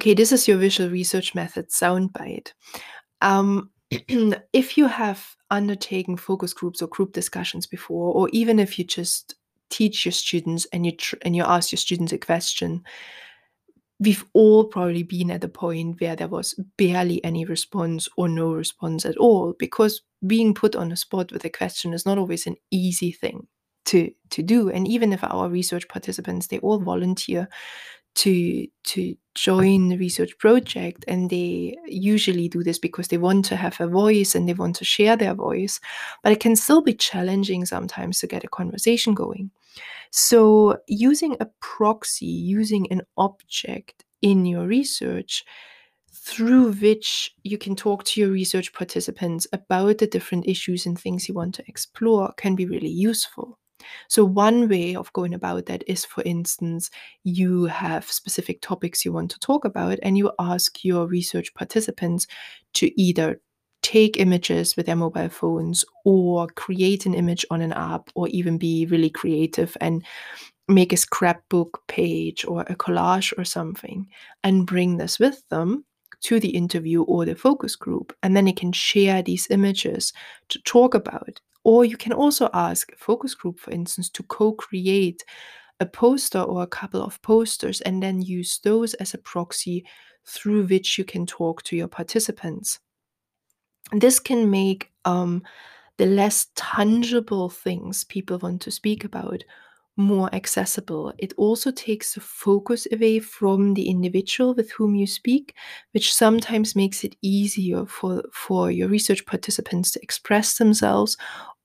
Okay, this is your visual research method soundbite. Um, if you have undertaken focus groups or group discussions before, or even if you just teach your students and you tr- and you ask your students a question, we've all probably been at the point where there was barely any response or no response at all because being put on the spot with a question is not always an easy thing to to do and even if our research participants they all volunteer to to join the research project and they usually do this because they want to have a voice and they want to share their voice but it can still be challenging sometimes to get a conversation going. So using a proxy using an object in your research through which you can talk to your research participants about the different issues and things you want to explore can be really useful so, one way of going about that is, for instance, you have specific topics you want to talk about, and you ask your research participants to either take images with their mobile phones or create an image on an app or even be really creative and make a scrapbook page or a collage or something and bring this with them to the interview or the focus group. And then they can share these images to talk about or you can also ask a focus group, for instance, to co create a poster or a couple of posters and then use those as a proxy through which you can talk to your participants. This can make um, the less tangible things people want to speak about more accessible. It also takes the focus away from the individual with whom you speak, which sometimes makes it easier for, for your research participants to express themselves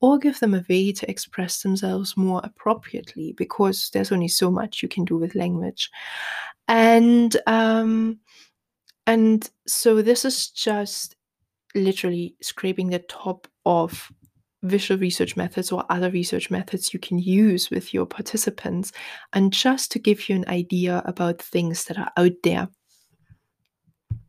or give them a way to express themselves more appropriately because there's only so much you can do with language. And um, and so this is just literally scraping the top of visual research methods or other research methods you can use with your participants, and just to give you an idea about things that are out there.